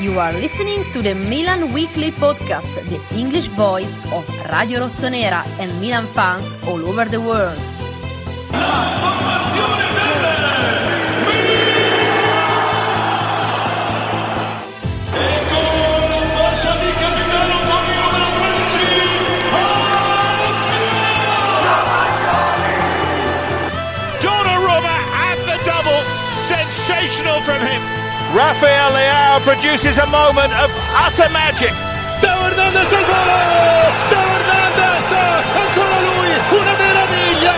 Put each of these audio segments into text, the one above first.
You are listening to the Milan Weekly Podcast, the English voice of Radio Rossonera and Milan fans all over the world. Donnarumma at the double. Sensational from him. Rafael Leao produces a moment of utter magic. Teo Hernandez al gol! Teo Hernandez! Ancora lui! Una meraviglia!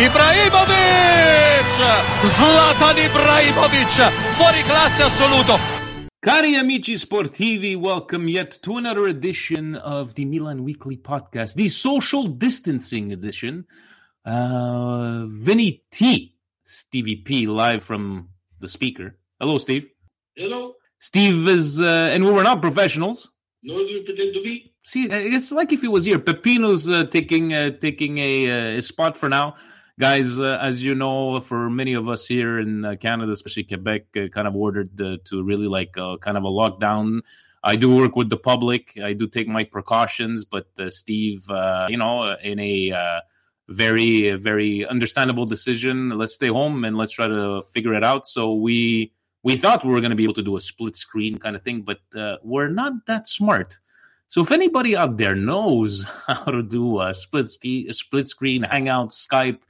Ibrahimovic! Zlatan Ibrahimovic! Fuori classe assoluto. Cari amici sportivi, welcome yet to another edition of the Milan Weekly Podcast, the social distancing edition. Uh, Vinny T, Stevie P, live from the speaker. Hello, Steve. Hello. Steve is, uh, and we were not professionals. No, you pretend to be. See, it's like if he was here. Pepino's uh, taking uh, taking a, uh, spot for now, guys. Uh, as you know, for many of us here in uh, Canada, especially Quebec, uh, kind of ordered uh, to really like uh, kind of a lockdown. I do work with the public. I do take my precautions, but uh, Steve, uh, you know, in a uh, very very understandable decision, let's stay home and let's try to figure it out. So we we thought we were going to be able to do a split screen kind of thing, but uh, we're not that smart. So if anybody out there knows how to do a split ski, a split screen, Hangout, Skype,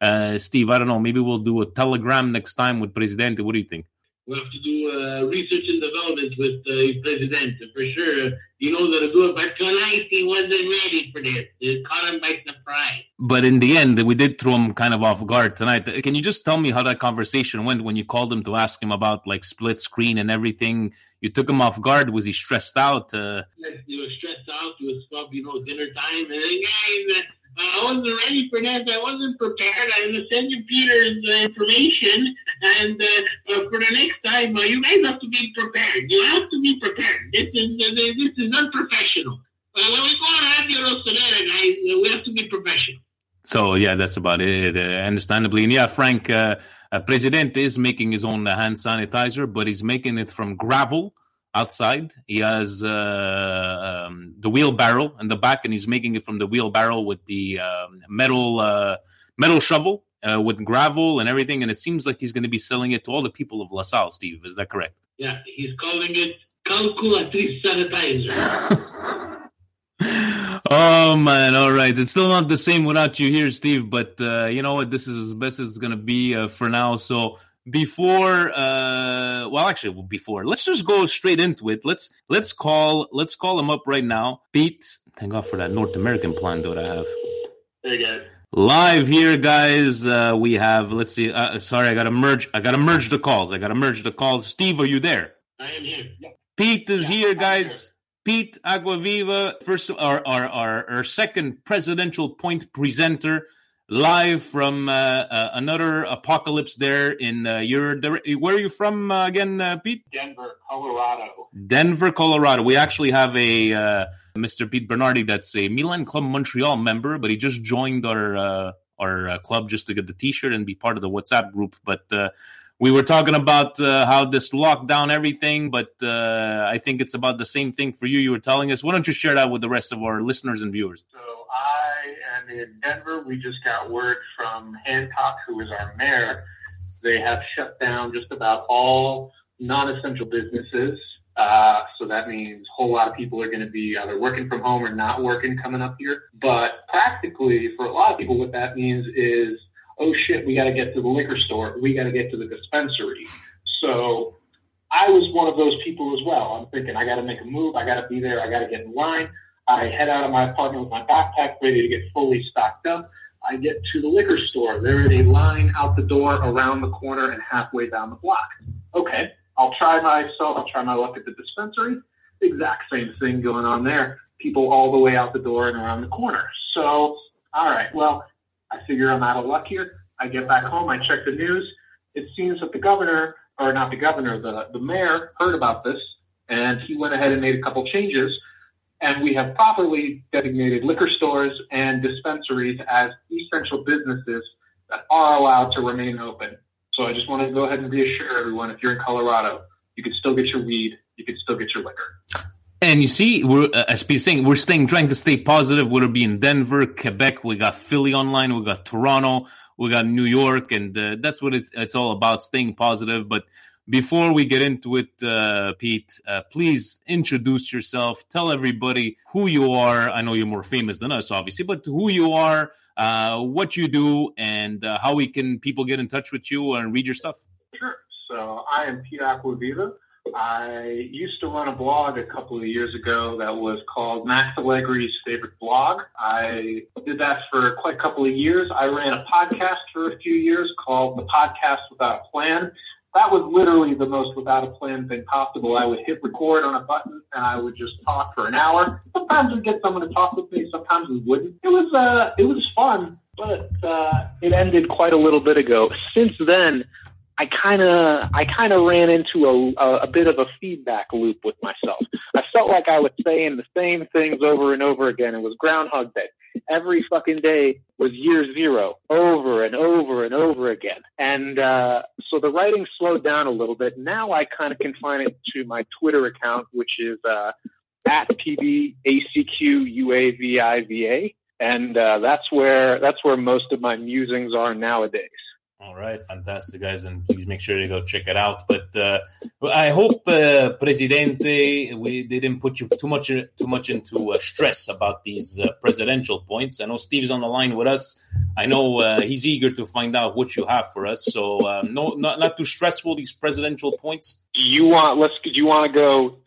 uh, Steve, I don't know, maybe we'll do a Telegram next time with Presidente. What do you think? We'll have to do uh, research and development with the President for sure. He knows how good, but tonight he wasn't ready for this. It caught him by surprise. But in the end, we did throw him kind of off guard tonight. Can you just tell me how that conversation went when you called him to ask him about like split screen and everything? You took him off guard. Was he stressed out? Uh, He was stressed out. It was you know, dinner time. And then, I wasn't ready for this. I wasn't prepared. I was send you information. And uh, uh, for the next time, uh, you guys have to be prepared. You have to be prepared. This is uh, this is unprofessional. Uh, when we go on Radio Rossonera, guys, we have to be professional. So yeah, that's about it. Understandably, and yeah, Frank President is making his own hand sanitizer, but he's making it from gravel outside. He has uh, um, the wheelbarrow in the back, and he's making it from the wheelbarrow with the um, metal uh, metal shovel uh, with gravel and everything. And it seems like he's going to be selling it to all the people of LaSalle. Steve, is that correct? Yeah, he's calling it calculatrice sanitizer. oh man, all right. It's still not the same without you here, Steve. But uh, you know what? This is as best as it's gonna be uh, for now. So before, uh, well, actually, before, let's just go straight into it. Let's let's call let's call him up right now, Pete. Thank God for that North American plan that I have. There you go. Live here, guys. Uh, we have. Let's see. Uh, sorry, I gotta merge. I gotta merge the calls. I gotta merge the calls. Steve, are you there? I am here. Pete is here, guys. Pete Aquaviva, first our, our our our second presidential point presenter, live from uh, uh, another apocalypse. There in uh, your where are you from uh, again, uh, Pete? Denver, Colorado. Denver, Colorado. We actually have a uh, Mr. Pete Bernardi that's a Milan Club Montreal member, but he just joined our uh, our uh, club just to get the T-shirt and be part of the WhatsApp group. But uh, we were talking about uh, how this lockdown everything, but uh, I think it's about the same thing for you. You were telling us. Why don't you share that with the rest of our listeners and viewers? So I am in Denver, we just got word from Hancock, who is our mayor. They have shut down just about all non-essential businesses. Uh, so that means a whole lot of people are going to be either working from home or not working coming up here. But practically, for a lot of people, what that means is, oh shit, we got to get to the liquor store. We got to get to the dispensary. So I was one of those people as well. I'm thinking, I got to make a move. I got to be there. I got to get in line. I head out of my apartment with my backpack ready to get fully stocked up. I get to the liquor store. There is a line out the door, around the corner, and halfway down the block. Okay, I'll try myself. I'll try my luck at the dispensary. Exact same thing going on there. People all the way out the door and around the corner. So, all right, well, I figure I'm out of luck here. I get back home. I check the news. It seems that the governor, or not the governor, the, the mayor heard about this, and he went ahead and made a couple changes and we have properly designated liquor stores and dispensaries as essential businesses that are allowed to remain open. So I just want to go ahead and reassure everyone if you're in Colorado, you can still get your weed, you can still get your liquor. And you see, we're uh, as Pete's saying, we're staying trying to stay positive. Whether it be in Denver, Quebec, we got Philly online, we got Toronto, we got New York, and uh, that's what it's, it's all about: staying positive. But before we get into it, uh, Pete, uh, please introduce yourself. Tell everybody who you are. I know you're more famous than us, obviously, but who you are, uh, what you do, and uh, how we can people get in touch with you and read your stuff. Sure. So I am Pete Aquaviva. I used to run a blog a couple of years ago that was called Max Allegri's favorite blog. I did that for quite a couple of years. I ran a podcast for a few years called The Podcast Without a Plan that was literally the most without a plan thing possible. I would hit record on a button and I would just talk for an hour. Sometimes we'd get someone to talk with me, sometimes we wouldn't. It was uh it was fun, but uh it ended quite a little bit ago. Since then, I kind of I kind of ran into a, a a bit of a feedback loop with myself. I felt like I was saying the same things over and over again. It was Groundhog Day every fucking day was year zero over and over and over again. And uh, so the writing slowed down a little bit. Now I kind of confine it to my Twitter account, which is uh, at PBACQUAVIVA. And uh, that's where that's where most of my musings are nowadays. All right, fantastic, guys, and please make sure to go check it out. But uh, I hope, uh, Presidente, we didn't put you too much too much into uh, stress about these uh, presidential points. I know Steve's on the line with us. I know uh, he's eager to find out what you have for us. So, um, no, not not too stressful. These presidential points. You want let's. Do you want to go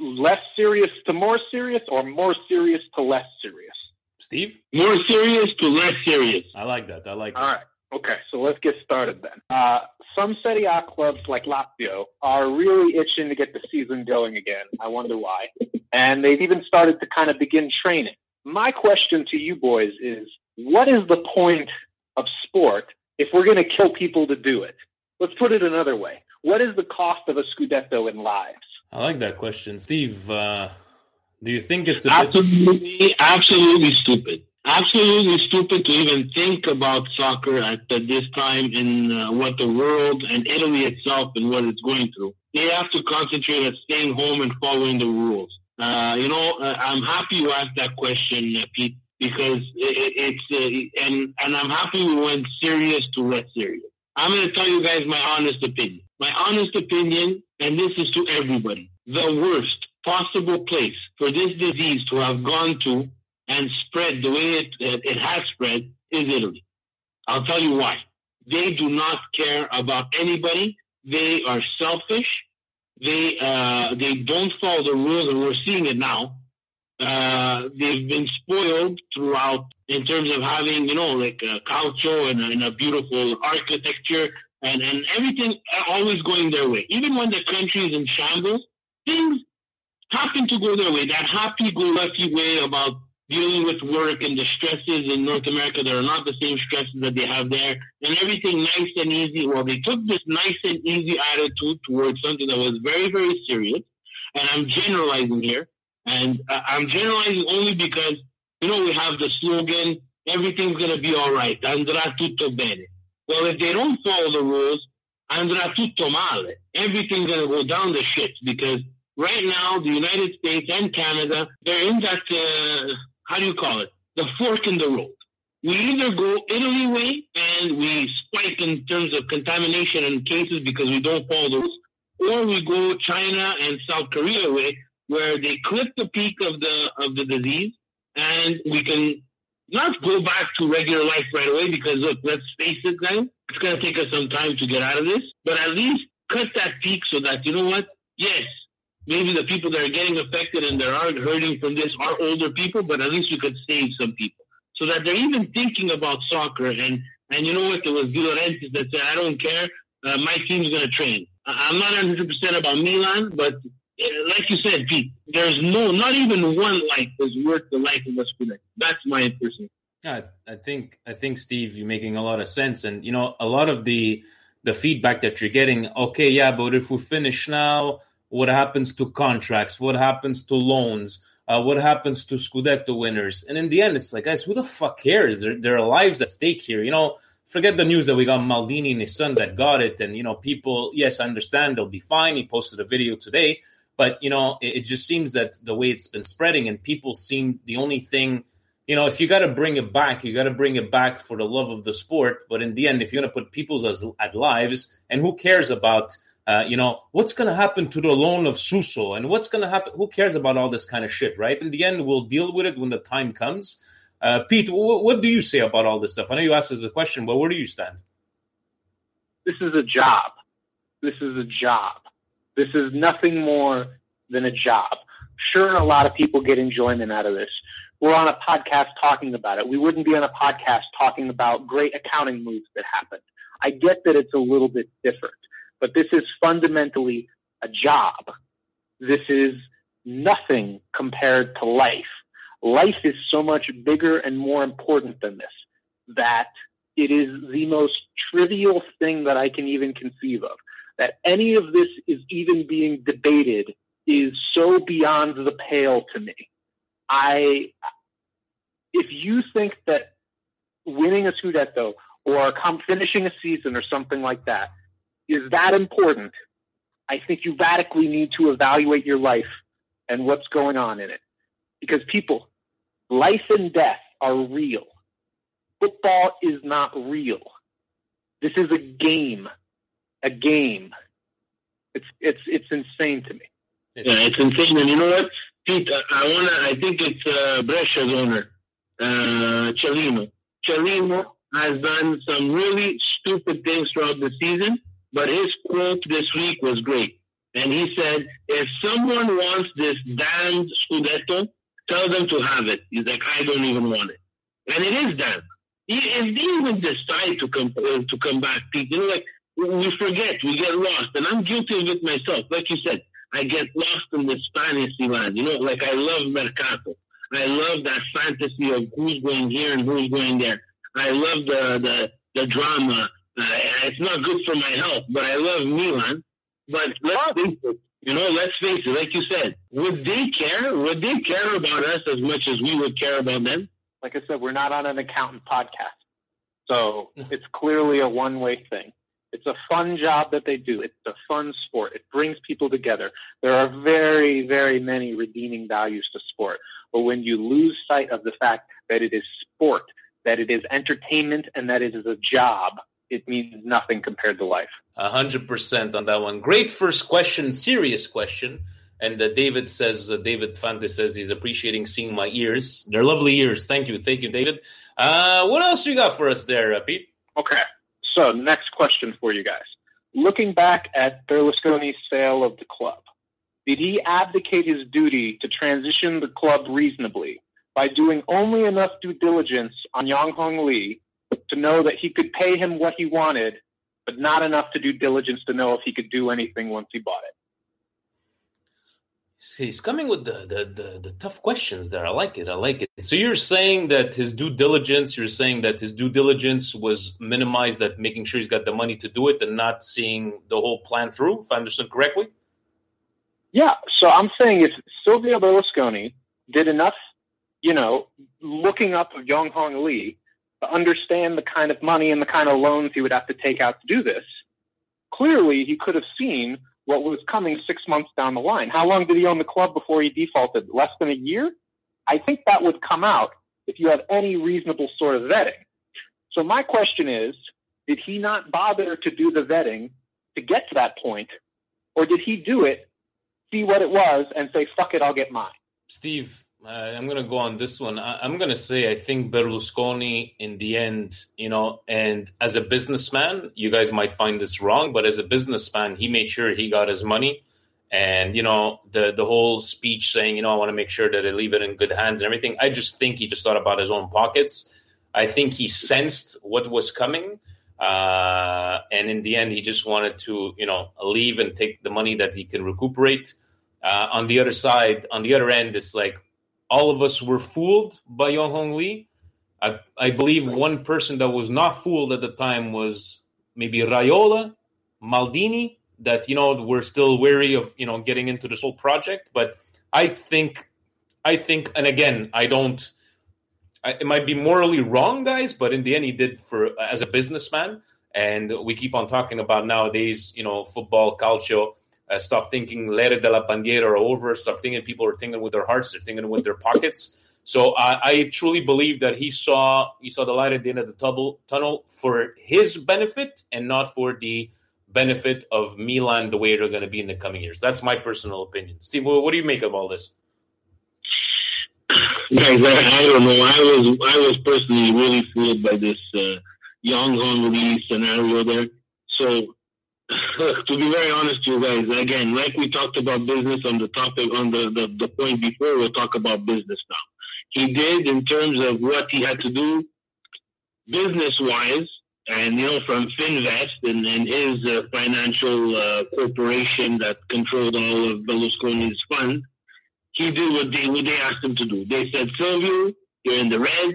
less serious to more serious, or more serious to less serious? Steve, more serious to less serious. I like that. I like. All right. Okay, so let's get started then. Uh, some Serie A clubs like Lazio are really itching to get the season going again. I wonder why. And they've even started to kind of begin training. My question to you boys is what is the point of sport if we're going to kill people to do it? Let's put it another way. What is the cost of a Scudetto in lives? I like that question. Steve, uh, do you think it's absolutely, bit- absolutely stupid? Absolutely stupid to even think about soccer at, at this time in uh, what the world and Italy itself and what it's going through. They have to concentrate on staying home and following the rules. Uh, you know, uh, I'm happy you asked that question, uh, Pete, because it, it's uh, and and I'm happy we went serious to less serious. I'm going to tell you guys my honest opinion. My honest opinion, and this is to everybody, the worst possible place for this disease to have gone to and spread the way it, it has spread is Italy. I'll tell you why. They do not care about anybody. They are selfish. They uh, they don't follow the rules, and we're seeing it now. Uh, they've been spoiled throughout in terms of having, you know, like a calcio and, and a beautiful architecture and, and everything always going their way. Even when the country is in shambles, things happen to go their way. That happy-go-lucky way about dealing with work and the stresses in North America that are not the same stresses that they have there, and everything nice and easy. Well, they took this nice and easy attitude towards something that was very, very serious. And I'm generalizing here, and uh, I'm generalizing only because you know we have the slogan "Everything's gonna be all right." Andrà tutto bene. Well, if they don't follow the rules, andrà tutto male. Everything's gonna go down the shit because right now the United States and Canada they're in that. Uh, how do you call it? The fork in the road. we either go Italy way and we spike in terms of contamination and cases because we don't follow those, or we go China and South Korea way where they clip the peak of the of the disease and we can not go back to regular life right away because look, let's face it, guys, it's gonna take us some time to get out of this, but at least cut that peak so that you know what? Yes, maybe the people that are getting affected and that are hurting from this are older people, but at least we could save some people. So that they're even thinking about soccer and and you know what? It was De Laurentiis that said, I don't care, uh, my team's gonna train. I- I'm not 100% about Milan, but uh, like you said, Pete, there's no, not even one life is worth the life of a Scudetto. That's my impression. Yeah, I think I think Steve, you're making a lot of sense, and you know a lot of the the feedback that you're getting. Okay, yeah, but if we finish now, what happens to contracts? What happens to loans? Uh, what happens to Scudetto winners? And in the end, it's like, guys, who the fuck cares? There, there are lives at stake here. You know, forget the news that we got Maldini and his son that got it, and you know, people. Yes, I understand they'll be fine. He posted a video today, but you know, it, it just seems that the way it's been spreading, and people seem the only thing you know, if you got to bring it back, you got to bring it back for the love of the sport. But in the end, if you're going to put people's as, at lives, and who cares about, uh, you know, what's going to happen to the loan of Suso, and what's going to happen? Who cares about all this kind of shit, right? In the end, we'll deal with it when the time comes. Uh, Pete, w- what do you say about all this stuff? I know you asked us the question, but where do you stand? This is a job. This is a job. This is nothing more than a job. Sure, a lot of people get enjoyment out of this. We're on a podcast talking about it. We wouldn't be on a podcast talking about great accounting moves that happened. I get that it's a little bit different, but this is fundamentally a job. This is nothing compared to life. Life is so much bigger and more important than this that it is the most trivial thing that I can even conceive of. That any of this is even being debated is so beyond the pale to me. I, if you think that winning a Scudetto or finishing a season or something like that is that important, I think you radically need to evaluate your life and what's going on in it. Because people, life and death are real. Football is not real. This is a game. A game. It's it's it's insane to me. Yeah, it's insane. And you know what, Pete? I, wanna. I think it's uh, Brescia's owner, uh, Cellino. Cellino has done some really stupid things throughout the season, but his quote this week was great. And he said, "If someone wants this damned Scudetto, tell them to have it." He's like, "I don't even want it," and it is damned. He, if they even decide to come uh, to come back, you know, like we forget, we get lost, and I'm guilty of it myself. Like you said, I get lost in the fantasy land. You know, like I love Mercato. I love that fantasy of who's going here and who's going there. I love the the, the drama. Uh, it's not good for my health, but I love Milan. But let's face it, you know, let's face it, like you said, would they care? Would they care about us as much as we would care about them? Like I said, we're not on an accountant podcast. So it's clearly a one way thing. It's a fun job that they do. It's a fun sport. It brings people together. There are very, very many redeeming values to sport. But when you lose sight of the fact that it is sport, that it is entertainment, and that it is a job, it means nothing compared to life. A hundred percent on that one. Great first question, serious question. And uh, David says, uh, David Fante says he's appreciating seeing my ears. They're lovely ears. Thank you, thank you, David. Uh, what else you got for us there, uh, Pete? Okay. So, next question for you guys. Looking back at Berlusconi's sale of the club, did he abdicate his duty to transition the club reasonably by doing only enough due diligence on Yang Hong Lee to know that he could pay him what he wanted, but not enough to do diligence to know if he could do anything once he bought it? He's coming with the, the, the, the tough questions there. I like it. I like it. So you're saying that his due diligence, you're saying that his due diligence was minimized, that making sure he's got the money to do it and not seeing the whole plan through, if I understood correctly? Yeah. So I'm saying if Silvio Berlusconi did enough, you know, looking up of Yong Hong Lee understand the kind of money and the kind of loans he would have to take out to do this, clearly he could have seen what was coming six months down the line. How long did he own the club before he defaulted? Less than a year? I think that would come out if you have any reasonable sort of vetting. So my question is, did he not bother to do the vetting to get to that point, or did he do it, see what it was, and say, "Fuck it, I'll get mine"? Steve, I'm going to go on this one. I, am going to say I think Berlusconi, in the end, you know, and as a businessman, you guys might find this wrong, but as a businessman, he made sure he got his money. And you know the the whole speech saying, you know, I want to make sure that I leave it in good hands and everything. I just think he just thought about his own pockets. I think he sensed what was coming, uh, and in the end, he just wanted to, you know, leave and take the money that he can recuperate. Uh, on the other side, on the other end, it's like all of us were fooled by Yong Hong Lee. I, I believe one person that was not fooled at the time was maybe Raiola, Maldini, that you know we're still wary of you know getting into this whole project. But I think, I think, and again, I don't. I, it might be morally wrong, guys, but in the end, he did for as a businessman. And we keep on talking about nowadays, you know, football, calcio. Uh, stop thinking "L'era della bandiera" are over. Stop thinking people are thinking with their hearts; they're thinking with their pockets. So uh, I truly believe that he saw he saw the light at the end of the tunnel, for his benefit and not for the benefit of Milan the way they're going to be in the coming years. That's my personal opinion. Steve, what do you make of all this? Guys, I, I don't know. I was I was personally really fooled by this uh, Yong Hong Lee scenario there. So, to be very honest, you guys, again, like we talked about business on the topic on the, the, the point before, we'll talk about business now. He did in terms of what he had to do business wise and you know from Fininvest and, and his uh, financial uh, corporation that controlled all of Berlusconi's fund, he did what they what they asked him to do. They said, Silvio, you're in the red.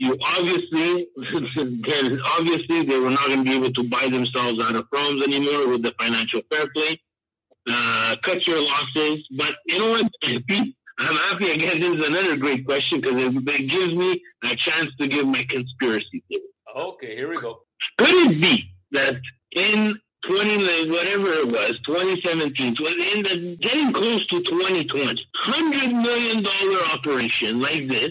You obviously, obviously, they were not going to be able to buy themselves out of problems anymore with the financial fair play. Uh, cut your losses, but you know what? I'm happy again. This is another great question because it, it gives me a chance to give my conspiracy theory. Okay, here we go. Could it be that in 20, whatever it was, 2017, in the, getting close to 2020, $100 million operation like this,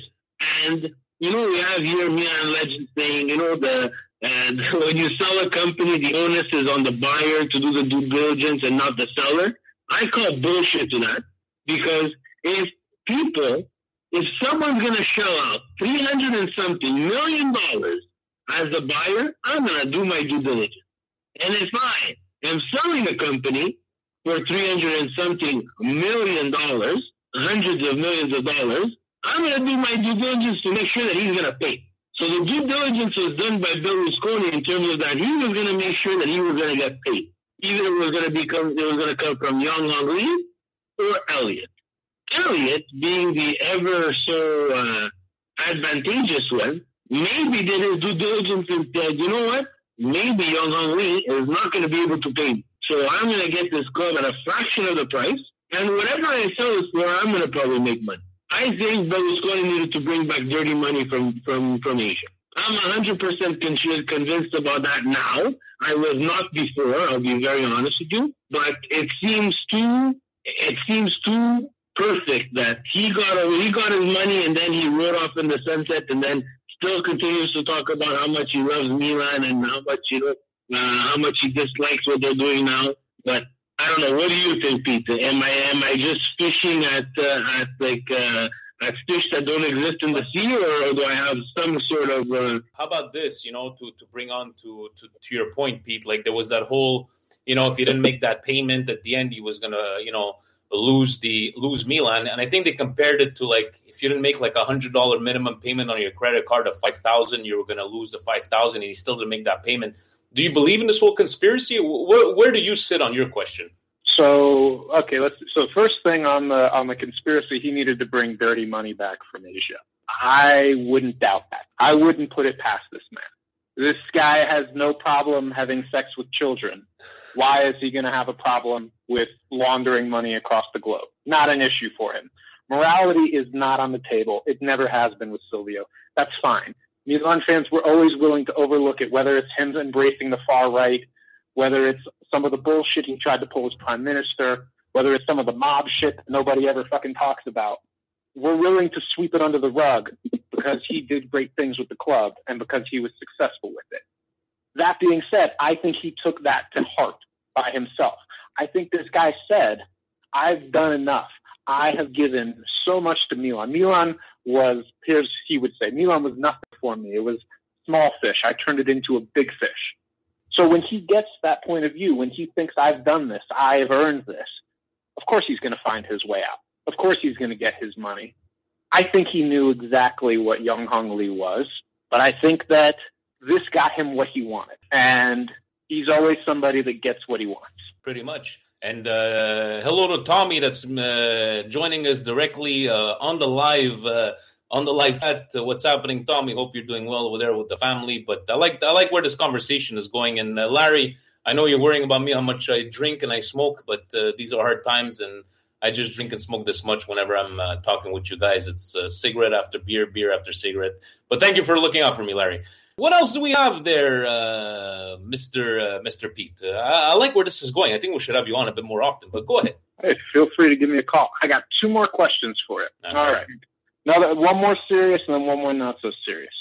and, you know, we have here Milan Legend saying, you know, the uh, and when you sell a company, the onus is on the buyer to do the due diligence and not the seller. I call bullshit to that because if people, if someone's going to shell out 300 and something million dollars as a buyer, I'm going to do my due diligence. And if I am selling a company for 300 and something million dollars, hundreds of millions of dollars, I'm going to do my due diligence to make sure that he's going to pay. So the due diligence was done by Bill Berlusconi in terms of that he was going to make sure that he was going to get paid. Either it was going to become, it was going to come from Yong Hong Lee or Elliott. Elliott, being the ever so uh, advantageous one, maybe did his due diligence and said, you know what? Maybe Yong Hong Lee is not going to be able to pay. So I'm going to get this club at a fraction of the price, and whatever I sell it for, I'm going to probably make money. I think Berlusconi needed to bring back dirty money from, from, from Asia. I'm 100% con- convinced about that now. I was not before, I'll be very honest with you, but it seems too, it seems too perfect that he got he got his money and then he rode off in the sunset and then still continues to talk about how much he loves Milan and how much he uh, how much he dislikes what they're doing now. But I don't know. What do you think, Peter? Am I am I just fishing at uh, at like uh, at fish that don't exist in the sea, or, do I have some sort of? Uh... How about this? You know, to to bring on to, to to your point, Pete. Like there was that whole, you know, if you didn't make that payment at the end, he was gonna, you know lose the lose Milan. And I think they compared it to like if you didn't make like a hundred dollar minimum payment on your credit card of five thousand, you were to lose the five thousand, and he still didn't make that payment. Do you believe in this whole conspiracy? Where, where do you sit on your question? So okay, let's. So first thing on the on the conspiracy, he needed to bring dirty money back from Asia. I wouldn't doubt that. I wouldn't put it past this man. This guy has no problem having sex with children. Why is he going to have a problem with laundering money across the globe? Not an issue for him. Morality is not on the table. It never has been with Silvio. That's fine. Milan fans were always willing to overlook it, whether it's him embracing the far right, whether it's some of the bullshit he tried to pull as prime minister, whether it's some of the mob shit that nobody ever fucking talks about. we're willing to sweep it under the rug because he did great things with the club and because he was successful with it. That being said, I think he took that to heart by himself. I think this guy said, I've done enough. I have given so much to Milan. Milan was, here's he would say, Milan was nothing for me. It was small fish. I turned it into a big fish. So when he gets that point of view, when he thinks I've done this, I've earned this, of course he's going to find his way out. Of course he's going to get his money. I think he knew exactly what Young Hong Lee was, but I think that this got him what he wanted. And he's always somebody that gets what he wants. Pretty much. And uh, hello to Tommy that's uh, joining us directly uh, on the live uh, on the live chat. Uh, what's happening, Tommy? Hope you're doing well over there with the family. But I like I like where this conversation is going. And uh, Larry, I know you're worrying about me how much I drink and I smoke, but these are hard times, and I just drink and smoke this much whenever I'm talking with you guys. It's cigarette after beer, beer after cigarette. But thank you for looking out for me, Larry. What else do we have there, uh, Mister uh, Mister Pete? Uh, I, I, like where this is going. I think we should have you on a bit more often. But go ahead. Hey, feel free to give me a call. I got two more questions for you. All, All right. right. Now, one more serious and then one more not so serious.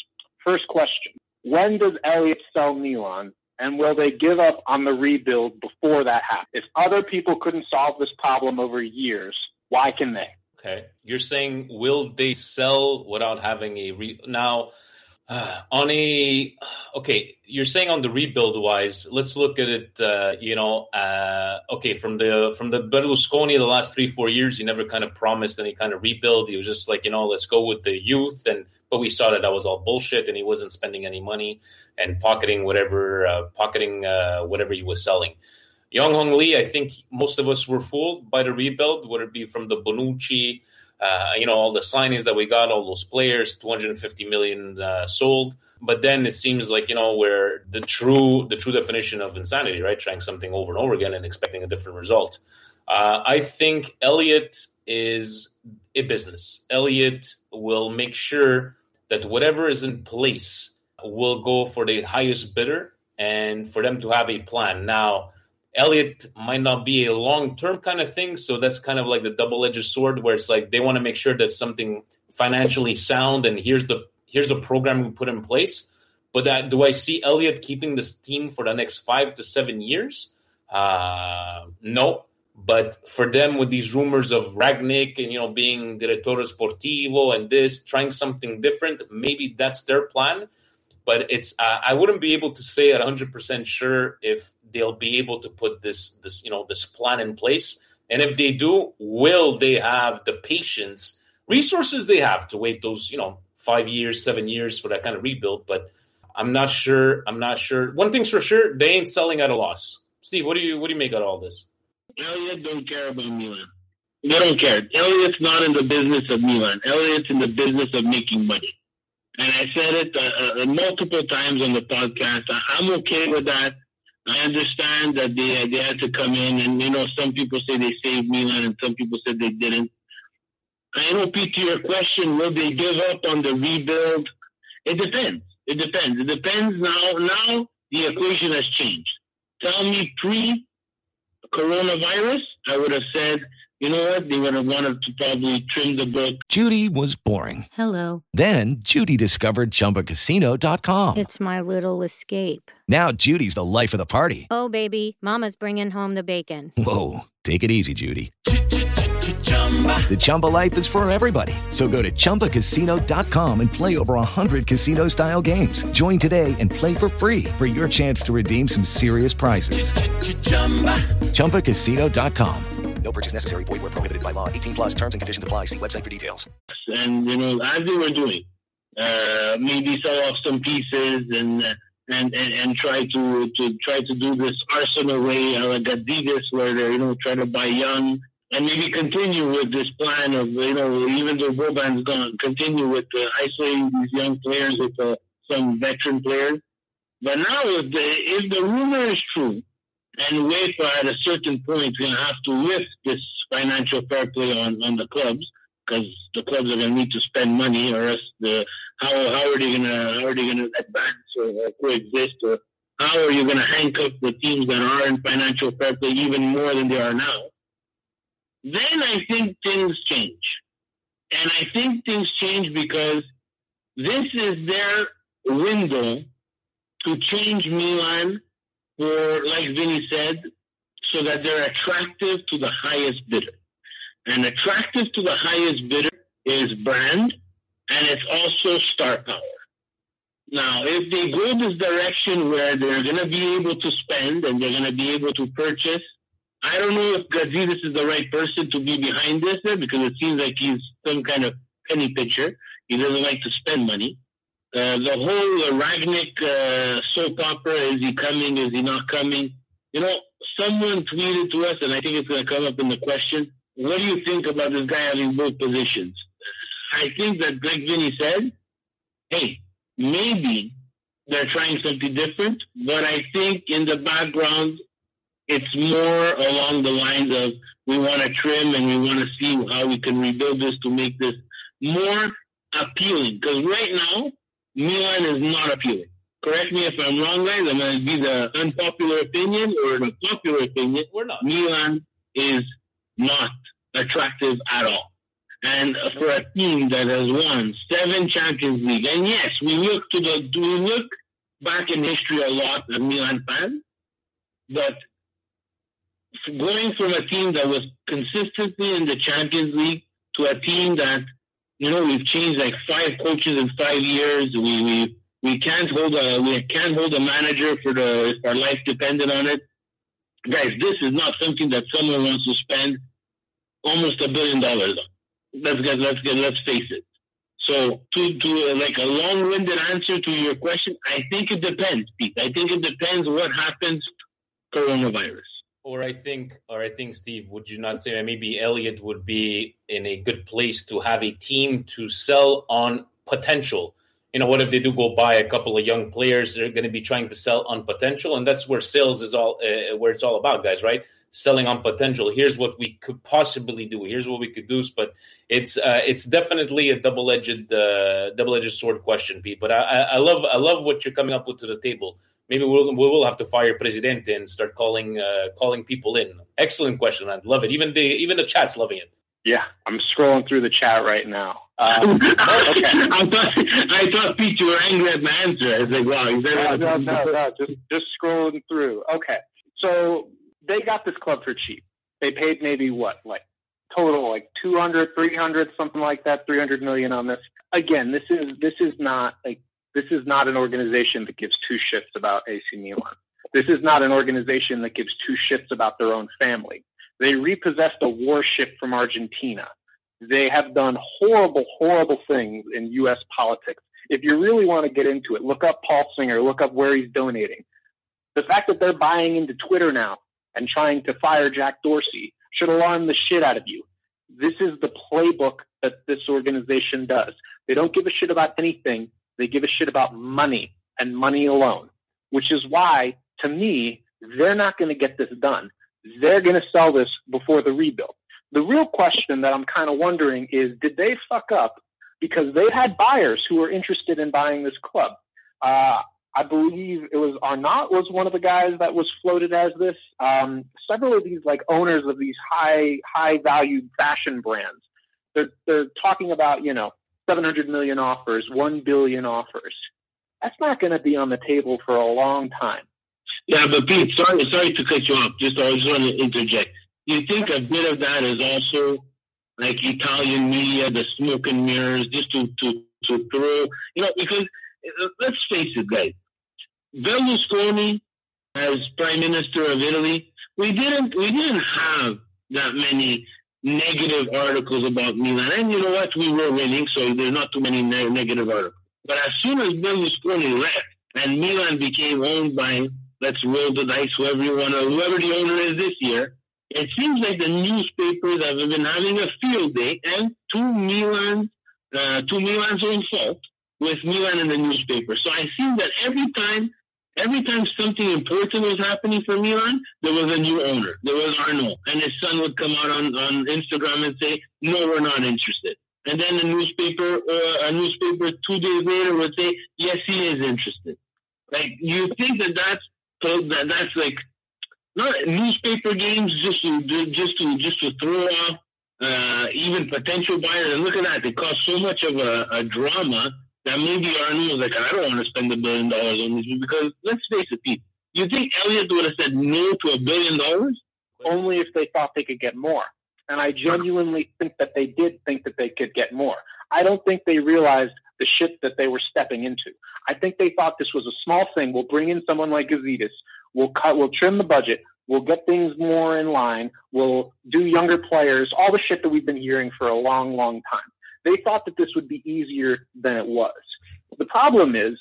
First question: When does Elliott sell Milan, and will they give up on the rebuild before that happens? If other people couldn't solve this problem over years, why can they? Okay, you're saying will they sell without having a re now? Uh, on a okay, you're saying on the rebuild wise, let's look at it. Uh, you know, uh, okay, from the from the Berlusconi, the last three four years, he never kind of promised any kind of rebuild. He was just like, you know, let's go with the youth, and but we saw that that was all bullshit, and he wasn't spending any money and pocketing whatever uh, pocketing uh, whatever he was selling. Young Hong Lee, I think most of us were fooled by the rebuild, whether it be from the Bonucci uh, you know, all the signings that we got, all those players, 250 million uh, sold. But then it seems like you know where the true the true definition of insanity, right? Trying something over and over again and expecting a different result. Uh, I think Elliott is a business. Elliott will make sure that whatever is in place will go for the highest bidder and for them to have a plan. Now, Elliott might not be a long term kind of thing. So that's kind of like the double edged sword where it's like they want to make sure that something financially sound and here's the here's the program we put in place. But that, do I see Elliott keeping this team for the next five to seven years? Uh, no. But for them, with these rumors of Rangnick and you know being direttore sportivo and this, trying something different, maybe that's their plan. But it's uh, I wouldn't be able to say at 100 percent sure if they'll be able to put this this you know this plan in place. And if they do will they have the patience resources they have to wait those you know five years seven years for that kind of rebuild? But i'm not sure i'm not sure. One thing's for sure they ain't selling at a loss. Steve what do you what do you make out of all this? Elliott don't care about milan. They don't care. Elliott's not in the business of milan. Elliott's in the business of making money. And i said it uh, uh, multiple times on the podcast. I'm okay with that I understand that they they had to come in, and you know, some people say they saved Milan, and some people said they didn't. I know, Pete, to your question, will they give up on the rebuild? It depends. It depends. It depends now. Now the equation has changed. Tell me pre coronavirus, I would have said you know what? They would have wanted to probably trim the book. Judy was boring. Hello. Then Judy discovered ChumbaCasino.com. It's my little escape. Now Judy's the life of the party. Oh, baby, Mama's bringing home the bacon. Whoa, take it easy, Judy. The Chumba life is for everybody. So go to ChumbaCasino.com and play over 100 casino-style games. Join today and play for free for your chance to redeem some serious prizes. ChumbaCasino.com. No purchase necessary. Void where prohibited by law. 18 plus terms and conditions apply. See website for details. And, you know, as they were doing, uh, maybe sell off some pieces and, and, and, and try to, to try to do this Arsenal way, like Adidas, where they're, you know, trying to buy young and maybe continue with this plan of, you know, even though Boban's gone, continue with uh, isolating these young players with uh, some veteran players. But now, if the, if the rumor is true, and UEFA at a certain point going to have to lift this financial fair play on, on the clubs because the clubs are going to need to spend money, or else the how how are they going to how are they going to advance or, or coexist, or how are you going to handcuff the teams that are in financial fair play even more than they are now? Then I think things change. And I think things change because this is their window to change Milan for, like Vinny said, so that they're attractive to the highest bidder. And attractive to the highest bidder is brand, and it's also star power. Now, if they go this direction where they're going to be able to spend and they're going to be able to purchase, I don't know if Gazidis is the right person to be behind this because it seems like he's some kind of penny pitcher. He doesn't like to spend money. Uh, the whole Rangnick uh, soap opera, is he coming, is he not coming? You know, someone tweeted to us, and I think it's going to come up in the question, what do you think about this guy having both positions? I think that, Greg Vinny said, hey, maybe they're trying something different, but I think in the background, it's more along the lines of we want to trim and we want to see how we can rebuild this to make this more appealing. Because right now, Milan is not appealing. Correct me if I'm wrong, guys. I'm going to be the unpopular opinion or the popular opinion. We're not. Milan is not attractive at all. And for a team that has won seven Champions League, and yes, we look to the we look back in history a lot as Milan fans, but going from a team that was consistently in the Champions League to a team that you know we've changed like five coaches in five years. We we we can't hold a we can't hold a manager for the if our life depended on it. Guys, this is not something that someone wants to spend almost a billion dollars on let's get let's get let's face it. So to to like a long-winded answer to your question, I think it depends, Pete. I think it depends what happens coronavirus. Or I think, or I think, Steve, would you not say that maybe Elliott would be in a good place to have a team to sell on potential? You know, what if they do go buy a couple of young players? They're going to be trying to sell on potential, and that's where sales is all uh, where it's all about, guys. Right? selling on potential. Here's what we could possibly do. Here's what we could do. But it's uh, it's definitely a double edged uh, double edged sword question, Pete. But I, I, love I love what you're coming up with to the table. Maybe we'll we will have to fire Presidente and start calling uh, calling people in. Excellent question. I love it. Even the even the chat's loving it. Yeah, I'm scrolling through the chat right now. Um, okay. I thought I thought Pete you were angry at my answer. I was like, wow, no, no, no, no, just just scrolling through. Okay, so they got this club for cheap. They paid maybe what, like total like 200, 300, something like that, 300 million on this. Again, this is this is not like this is not an organization that gives two shits about AC Milan. This is not an organization that gives two shits about their own family. They repossessed a warship from Argentina. They have done horrible, horrible things in U.S. politics. If you really want to get into it, look up Paul Singer, look up where he's donating. The fact that they're buying into Twitter now and trying to fire Jack Dorsey should alarm the shit out of you. This is the playbook that this organization does. They don't give a shit about anything. They give a shit about money and money alone, which is why, to me, they're not going to get this done. They're going to sell this before the rebuild. The real question that I'm kind of wondering is did they fuck up because they had buyers who were interested in buying this club? Uh, I believe it was Arnault was one of the guys that was floated as this. Um, several of these like owners of these high high valued fashion brands, they're they're talking about you know 700 million offers, 1 billion offers. That's not going to be on the table for a long time. Yeah, but Pete, sorry, sorry to cut you off. Just I just want to interject. You think a bit of that is also like Italian media, the smoke and mirrors, just to to to throw, you know, because uh, let's face it, guys. Berlusconi as prime minister of Italy, we didn't we didn't have that many negative articles about Milan. And you know what? We were winning, so there's not too many ne- negative articles. But as soon as Berlusconi left and Milan became owned by, let's roll the dice, whoever you want to, whoever the owner is this year, it seems like the newspapers have been having a field day, and to Milan, uh, to Milan's own fault, with Milan in the newspaper. So I see that every time every time something important was happening for Milan, there was a new owner. There was Arnault. And his son would come out on, on Instagram and say, no, we're not interested. And then a newspaper, uh, a newspaper two days later would say, yes, he is interested. Like, you think that that's, that that's like, not newspaper games just to, just to, just to throw off uh, even potential buyers. And look at that; they caused so much of a, a drama that maybe Arnold was like, "I don't want to spend a billion dollars on this because let's face it, Pete. You think Elliott would have said no to a billion dollars? Only if they thought they could get more. And I genuinely think that they did think that they could get more. I don't think they realized the shit that they were stepping into. I think they thought this was a small thing. We'll bring in someone like Gazidis. We'll cut. We'll trim the budget. We'll get things more in line. We'll do younger players. All the shit that we've been hearing for a long, long time. They thought that this would be easier than it was. The problem is,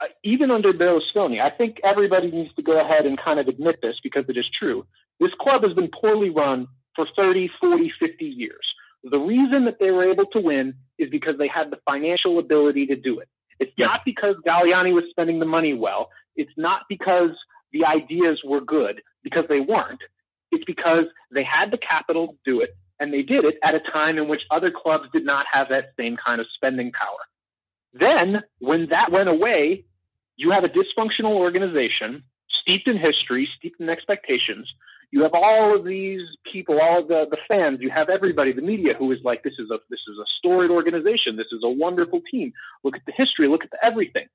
uh, even under Berlusconi, I think everybody needs to go ahead and kind of admit this because it is true. This club has been poorly run for 30, 40, 50 years. The reason that they were able to win is because they had the financial ability to do it. It's not because Galliani was spending the money well. It's not because the ideas were good, because they weren't. It's because they had the capital to do it, and they did it at a time in which other clubs did not have that same kind of spending power. Then, when that went away, you have a dysfunctional organization steeped in history, steeped in expectations. You have all of these people, all of the, the fans. You have everybody, the media, who is like, "This is a this is a storied organization. This is a wonderful team. Look at the history. Look at the everything.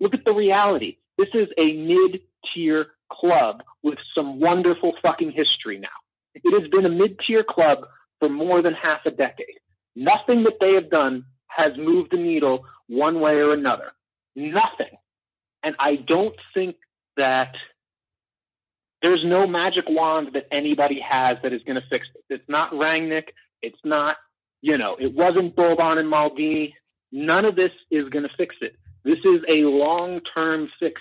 Look at the reality. This is a mid tier club with some wonderful fucking history now. It has been a mid tier club for more than half a decade. Nothing that they have done has moved the needle one way or another. Nothing. And I don't think that there's no magic wand that anybody has that is going to fix it. It's not Rangnick. It's not, you know, it wasn't Boban and Maldini. None of this is going to fix it. This is a long term fix.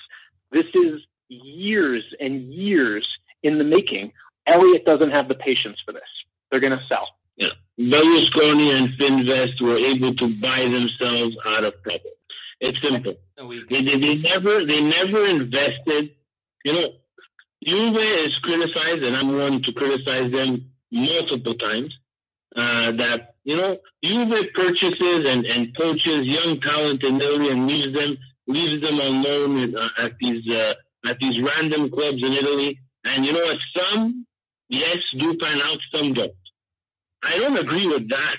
This is years and years in the making. Elliott doesn't have the patience for this. They're going to sell. Yeah. Berlusconi and Fininvest were able to buy themselves out of trouble. It's simple. They, they, they never they never invested. You know, Juve is criticized, and I'm one to criticize them multiple times. Uh, that you know, Juve purchases and, and poaches young talent in Italy and leaves them leaves them on loan at, uh, at these uh, at these random clubs in Italy. And you know what? Some yes do pan out, some don't. I don't agree with that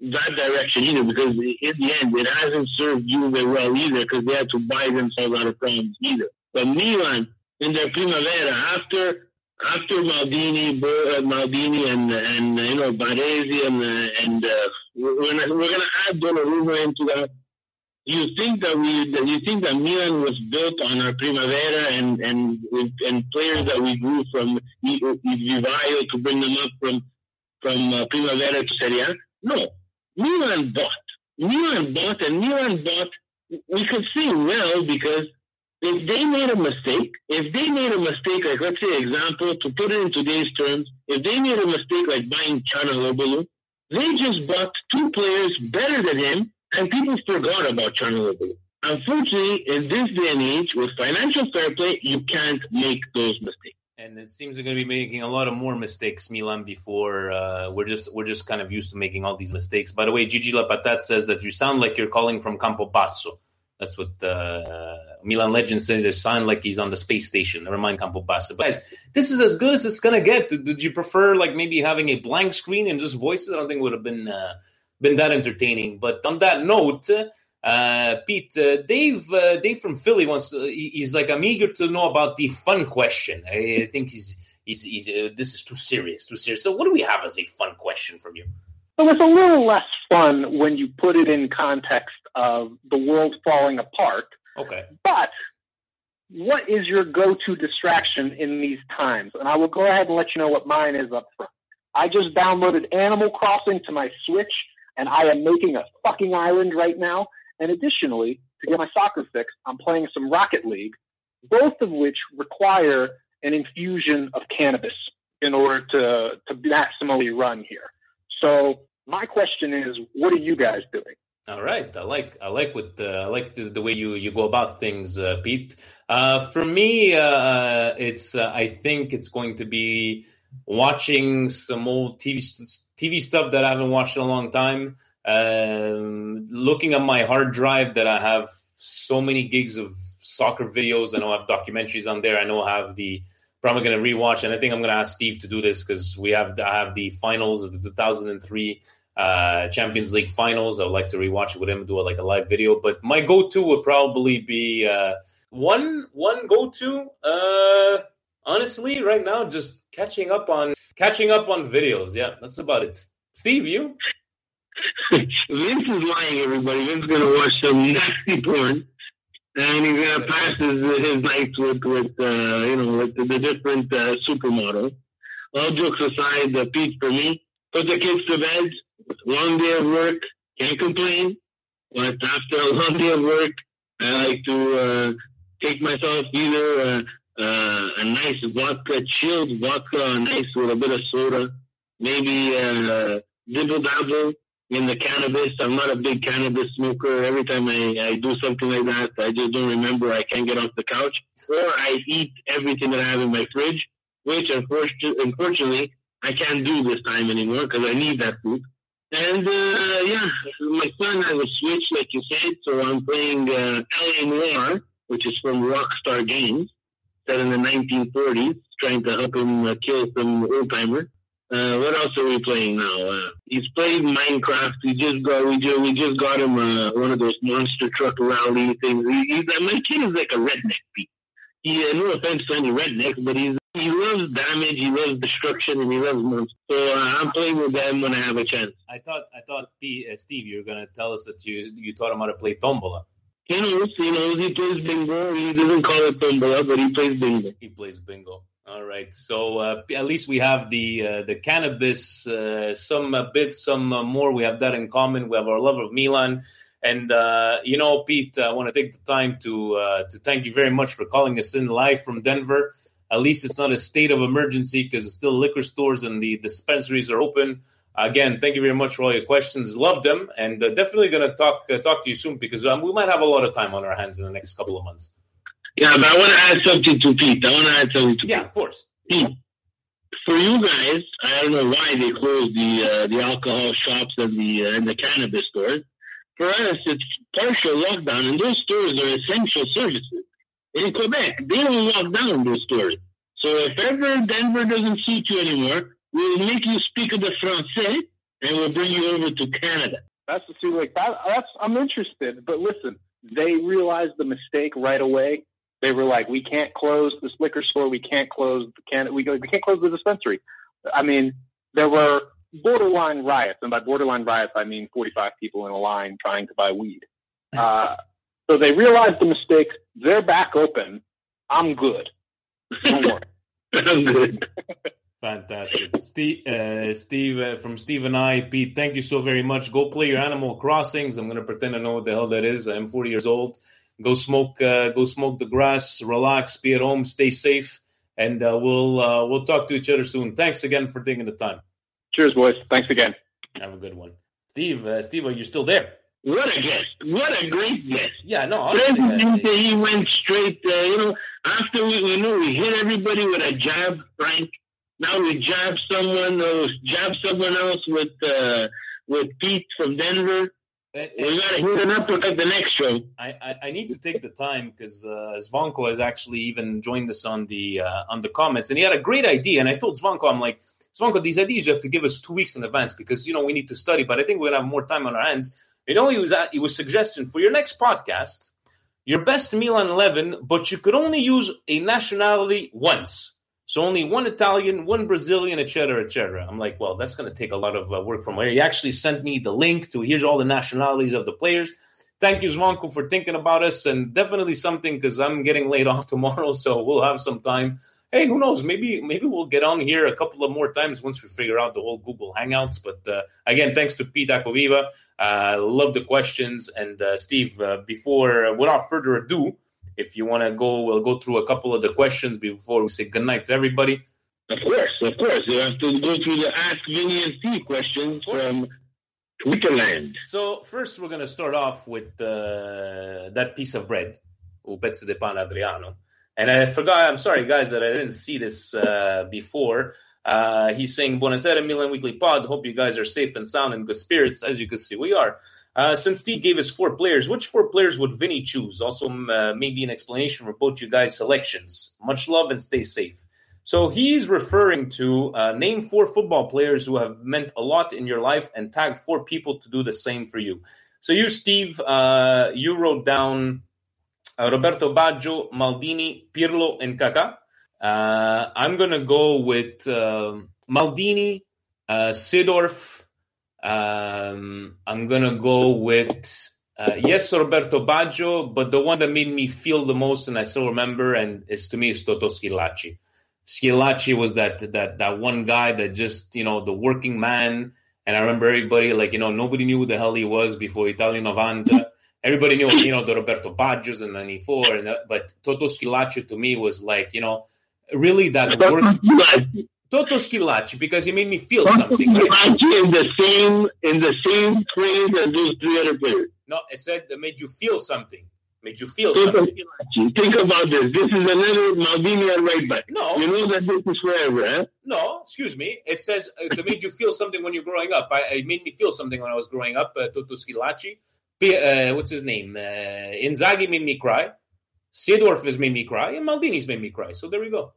that direction either because in the end it hasn't served Juve well either because they had to buy themselves out of problems either. But Milan in their Primavera after after Maldini, uh, Maldini and and you know Baresi and uh, and uh, we're gonna we're gonna add Donnarumma into that. You think that we that you think that Milan was built on our Primavera and and and players that we grew from Vivaio to bring them up from from uh, Primavera to Serie A? No, Milan bought. Milan bought, and Milan bought. We could say well because if they made a mistake, if they made a mistake, like let's say example, to put it in today's terms, if they made a mistake like buying Calhanoglu, they just bought two players better than him, and people forgot about Calhanoglu. Unfortunately, in this day and age, with financial fair play, you can't make those mistakes. And it seems they're going to be making a lot of more mistakes, Milan. Before uh, we're just we're just kind of used to making all these mistakes. By the way, Gigi Lapatat says that you sound like you're calling from Campobasso. That's what uh, Milan legend says. It sound like he's on the space station. Never mind Campobasso. But guys, this is as good as it's gonna get. Did you prefer like maybe having a blank screen and just voices? I don't think would have been uh, been that entertaining. But on that note. Uh, Pete, uh, Dave, uh, Dave from Philly wants. To, he's like, I'm eager to know about the fun question. I, I think he's, he's, he's uh, this is too serious, too serious. So, what do we have as a fun question from you? Well, it's a little less fun when you put it in context of the world falling apart. Okay. But what is your go-to distraction in these times? And I will go ahead and let you know what mine is up front. I just downloaded Animal Crossing to my Switch, and I am making a fucking island right now. And additionally, to get my soccer fix, I'm playing some Rocket League, both of which require an infusion of cannabis in order to, to maximally run here. So my question is, what are you guys doing? All right, I like I like what uh, I like the, the, way you you go about things, uh, Pete. Uh, for me, uh, it's uh, I think it's going to be watching some old TV TV stuff that I haven't watched in a long time. Um, looking at my hard drive that I have so many gigs of soccer videos. I know I have documentaries on there. I know I have the probably going to rewatch, and I think I'm going to ask Steve to do this because we have I have the finals of the 2003 uh, Champions League finals. I would like to rewatch it with him, do it like a live video. But my go-to would probably be uh, one one go-to. Uh, honestly, right now, just catching up on catching up on videos. Yeah, that's about it. Steve, you? Vince is lying, everybody. Vince's gonna watch some nasty porn, and he's gonna pass his, his nights with with uh, you know with the, the different uh, supermodels. All jokes aside, the Pete for me, put the kids to bed. Long day of work, can't complain. But after a long day of work, I like to uh, take myself either uh, uh, a nice vodka, chilled vodka, nice with a bit of soda, maybe uh, dibble dabble in the cannabis. I'm not a big cannabis smoker. Every time I, I do something like that, I just don't remember. I can't get off the couch, or I eat everything that I have in my fridge, which unfortunately, I can't do this time anymore because I need that food. And uh, yeah, my son has a Switch, like you said, so I'm playing uh, LA Noire, which is from Rockstar Games, set in the 1940s, trying to help him uh, kill some old timer. Uh, what else are we playing now? Uh, he's played Minecraft. We just got we just, we just got him uh, one of those monster truck rally things. He, he, my kid is like a redneck. He, he, uh, no offense to any rednecks, but he's he loves damage, he loves destruction, and he loves monsters. So uh, I'm playing with them when I have a chance. I thought I thought P, uh, Steve, you were going to tell us that you you taught him how to play tombola. He knows, he knows. He plays bingo. He doesn't call it tombola, but he plays bingo. He plays bingo. All right. So uh, at least we have the uh, the cannabis, uh, some uh, bits, some more. We have that in common. We have our love of Milan. And uh, you know, Pete, I want to take the time to uh, to thank you very much for calling us in live from Denver. At least it's not a state of emergency because it's still liquor stores and the dispensaries are open. Again, thank you very much for all your questions. Love them, and uh, definitely going to talk talk to you soon because um, we might have a lot of time on our hands in the next couple of months. Yeah, but I want to add something to Pete. I want to add something to Yeah, Pete. Yeah, of course. Pete, for you guys, I don't know why they closed the uh, the alcohol shops and the uh, and the cannabis stores. For us, it's partial lockdown, and those stores are essential services. In Quebec, they don't lock down those stores. So if ever Denver doesn't suit you anymore, we'll make you speak of the français, and we'll bring you over to Canada. That's the see, like that. That's I'm interested, but listen, they realized the mistake right away. They were like, we can't close this liquor store. We can't close the can. We we can't close the dispensary. I mean, there were borderline riots, and by borderline riots, I mean 45 people in a line trying to buy weed. Uh, so they realized the mistake. They're back open. I'm good. Don't worry. I'm good. Fantastic, Steve. Uh, Steve uh, from Steve and I, Pete. Thank you so very much. Go play your Animal Crossings. I'm going to pretend I know what the hell that is. I'm 40 years old. Go smoke. Uh, go smoke the grass. Relax. Be at home. Stay safe. And uh, we'll uh, we'll talk to each other soon. Thanks again for taking the time. Cheers, boys. Thanks again. Have a good one, Steve. Uh, Steve, are you still there? What a guest! What a great guest! Yeah, no, honestly, President, he went straight. Uh, you know, after we, we knew we hit everybody with a jab, Frank. Now we jab someone else, jab someone else with uh, with Pete from Denver. We gotta hit an uppercut the next show. I, I, I need to take the time because uh, Zvanko has actually even joined us on the uh, on the comments, and he had a great idea. And I told Zvanko, I'm like, Zvanko, these ideas you have to give us two weeks in advance because you know we need to study. But I think we're gonna have more time on our hands. You know, he was at, he was suggesting for your next podcast, your best Milan eleven, but you could only use a nationality once. So only one Italian, one Brazilian, et cetera, et cetera. I'm like, well, that's going to take a lot of uh, work from where he actually sent me the link to here's all the nationalities of the players. Thank you, Zvanko, for thinking about us, and definitely something because I'm getting laid off tomorrow, so we'll have some time. Hey, who knows? Maybe maybe we'll get on here a couple of more times once we figure out the whole Google Hangouts. But uh, again, thanks to Pete Aquaviva. Uh, love the questions, and uh, Steve. Uh, before, without further ado, if you want to go, we'll go through a couple of the questions before we say goodnight to everybody. Of course, of course. You have to go through the Ask Vinny and Steve questions from Twitterland. So first, we're going to start off with uh, that piece of bread, o pezzo di pane Adriano. And I forgot. I'm sorry, guys, that I didn't see this uh, before. Uh, he's saying, "Buonasera, Milan Weekly Pod. Hope you guys are safe and sound and good spirits. As you can see, we are." Uh, since Steve gave us four players, which four players would Vinny choose? Also, uh, maybe an explanation for both you guys' selections. Much love and stay safe. So he's referring to uh, name four football players who have meant a lot in your life and tag four people to do the same for you. So you, Steve, uh, you wrote down uh, Roberto Baggio, Maldini, Pirlo, and Kaká. I'm to go with Maldini, uh, Seedorf. Um, I'm going to go with, uh, yes, Roberto Baggio, but the one that made me feel the most, and I still remember, and is to me, is Toto Schillaci. Schillaci was that that that one guy that just you know the working man, and I remember everybody like you know nobody knew who the hell he was before Italia Novanta. Everybody knew you know the Roberto Baggios in '94, and uh, but Toto Schillaci to me was like you know really that work. Toto Schillaci because he made me feel something. Right? In the same in the same frame as those three other players. No, it said that made you feel something. Made you feel Toto something. Think about this. This is another Maldini at right back. No. You know that this is forever, huh? No, excuse me. It says uh, it made you feel something when you're growing up. I, it made me feel something when I was growing up. Uh, Toto Schillaci. P- uh, what's his name? Uh, Inzaghi made me cry. Seedorf has made me cry, and Maldini's made me cry. So there we go.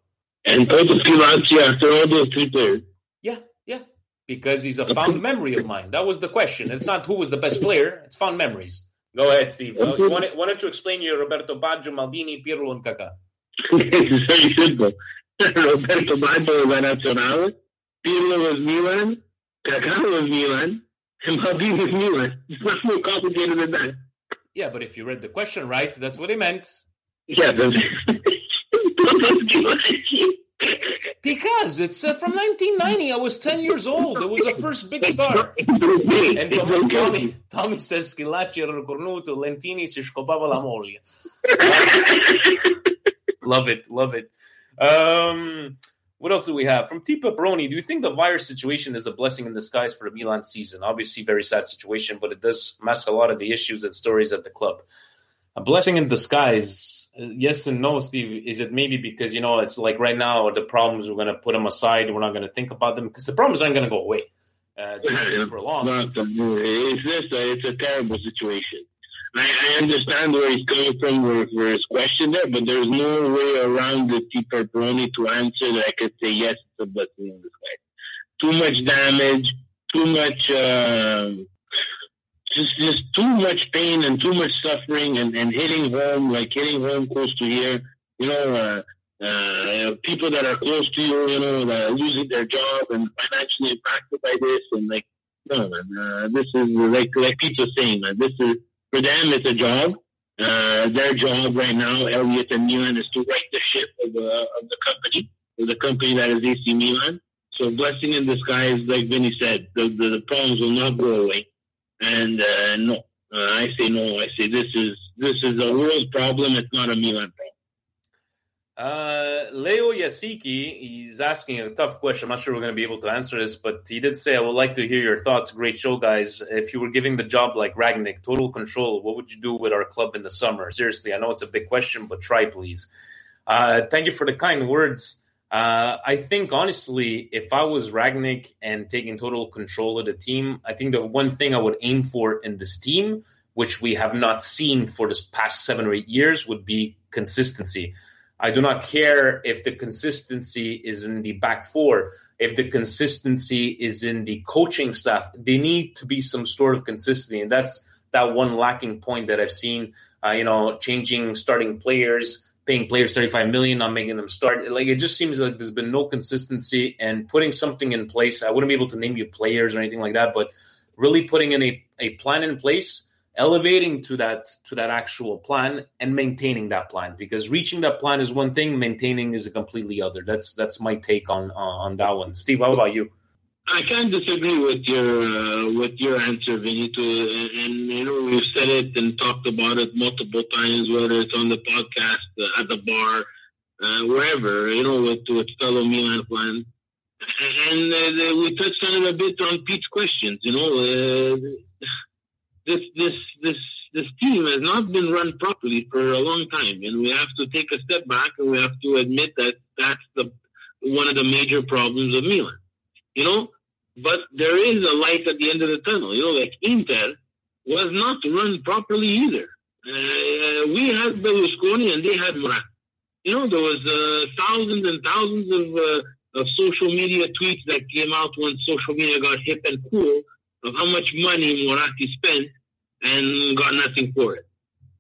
And Toto Schillaci after all those three players. Yeah, yeah. Because he's a fond memory of mine. That was the question. It's not who was the best player. It's fond memories. Go ahead, Steve. Uh, you want it- why don't you explain your Roberto Baggio, Maldini, Pirlo, and Kaká? it's very simple. Roberto Baggio was Nazionale, Pirlo was Milan, Kaká was Milan, and Maldini was Milan. It's not more complicated than that. Yeah, but if you read the question right, that's what he meant. Yeah, Because it's uh, from 1990. I was 10 years old. It was the first big star. And Tommy, Tommy, Tommy says Schillaci era cornuto, Lentini si scopava la moglie. love it, love it. Um, what else do we have? From T. Pepperoni, do you think the virus situation is a blessing in disguise for the Milan season? Obviously, very sad situation, but it does mask a lot of the issues and stories at the club. A blessing in disguise, uh, yes and no, Steve. Is it maybe because, you know, it's like right now, the problems, we're going to put them aside. We're not going to think about them because the problems aren't going to go away. Uh, they're gonna be prolonged. Not the- it's just a, it's a terrible situation. I, I understand where he's coming from for, for his question there, but there's no way around the T. Pepperoni to answer that I could say yes, it's a blessing in disguise. Too much damage, too much, um, just just too much pain and too much suffering, and, and hitting home like hitting home close to here. You know, uh, uh, people that are close to you, you know, that are losing their job and financially impacted by this, and like, no, man, uh, this is like like people saying, man, this is for them, it's a job. Uh, their job right now, Elliott and Milan, is to right the ship of the of the company, of the company that is AC Milan. So, blessing in disguise, like Vinny said, the, the, the problems will not go away. And uh, no, uh, I say no. I say this is this is a world problem. It's not a Milan problem. Uh, Leo Yasiki, he's asking a tough question. I'm not sure we're going to be able to answer this, but he did say, I would like to hear your thoughts. Great show, guys. If you were giving the job like Rangnick, total control, what would you do with our club in the summer? Seriously, I know it's a big question, but try, please. Uh, thank you for the kind words. Uh, I think, honestly, if I was Rangnick and taking total control of the team, I think the one thing I would aim for in this team, which we have not seen for this past seven or eight years, would be consistency. I do not care if the consistency is in the back four, if the consistency is in the coaching staff. They need to be some sort of consistency, and that's that one lacking point that I've seen. Uh, you know, changing starting players, paying players thirty-five million, not making them start. Like it just seems like there's been no consistency and putting something in place. I wouldn't be able to name you players or anything like that, but really putting in a, a plan in place elevating to that to that actual plan and maintaining that plan because reaching that plan is one thing maintaining is a completely other that's that's my take on uh, on that one steve how about you I can't disagree with your uh, with your answer, Benito. And, and you know we've said it and talked about it multiple times, whether it's on the podcast, uh, at the bar, uh, wherever. You know, with with fellow Milan fans. And uh, we touched on it a bit on Pete's questions. You know, uh, this this this this team has not been run properly for a long time, and we have to take a step back and we have to admit that that's the one of the major problems of Milan. You know, but there is a light at the end of the tunnel. You know, like Inter was not run properly either. Uh, we had Berlusconi and they had Moratti. You know, there was uh, thousands and thousands of uh, of social media tweets that came out when social media got hip and cool of how much money Moratti spent and got nothing for it.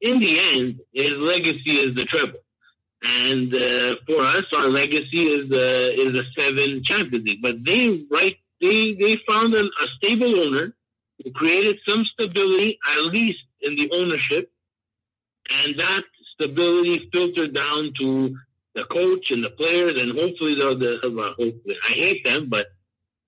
In the end, his legacy is the treble. And uh, for us, our legacy is the is the seven Champions League. But they right they they found an, a stable owner who created some stability, at least in the ownership, and that stability filtered down to the coach and the players, and hopefully the, the well, hopefully, I hate them, but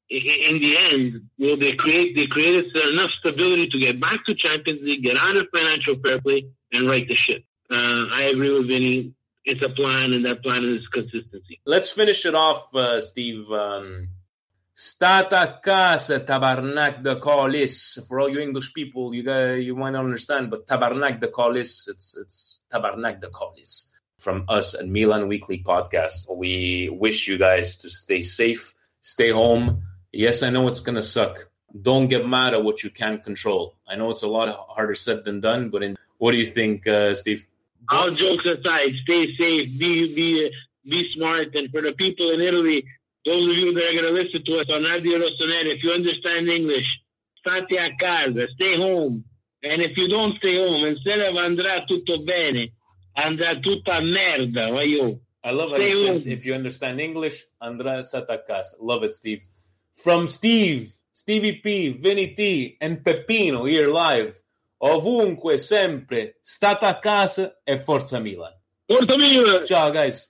in the end, will they create they created enough stability to get back to Champions League, get out of financial fair play, and right the ship. Uh, I agree with Vinny. It's a plan, and that plan is consistency. Let's finish it off, uh, Steve. Um, Stata casa tabarnak de colis. For all you English people, you got, you might not understand, but tabarnak de colis, it's it's tabarnak de colis. From us at Milan Weekly Podcast, we wish you guys to stay safe, stay home. Yes, I know it's gonna suck. Don't get mad at what you can't control. I know it's a lot harder said than done, but in, what do you think, uh, Steve? All jokes aside, stay safe, be be be smart, and for the people in Italy, those of you that are going to listen to us on Radio Rossonera, if you understand English, state a casa, stay home. And if you don't stay home, instead of andrà tutto bene, andrà tutta merda, voglio. I love how you said, if you understand English, andrà state a casa. Love it, Steve. From Steve, Stevie P, Vinny T, and Peppino here live. Ovunque, sempre, state a casa e forza Milan. Forza Milan! Ciao, guys.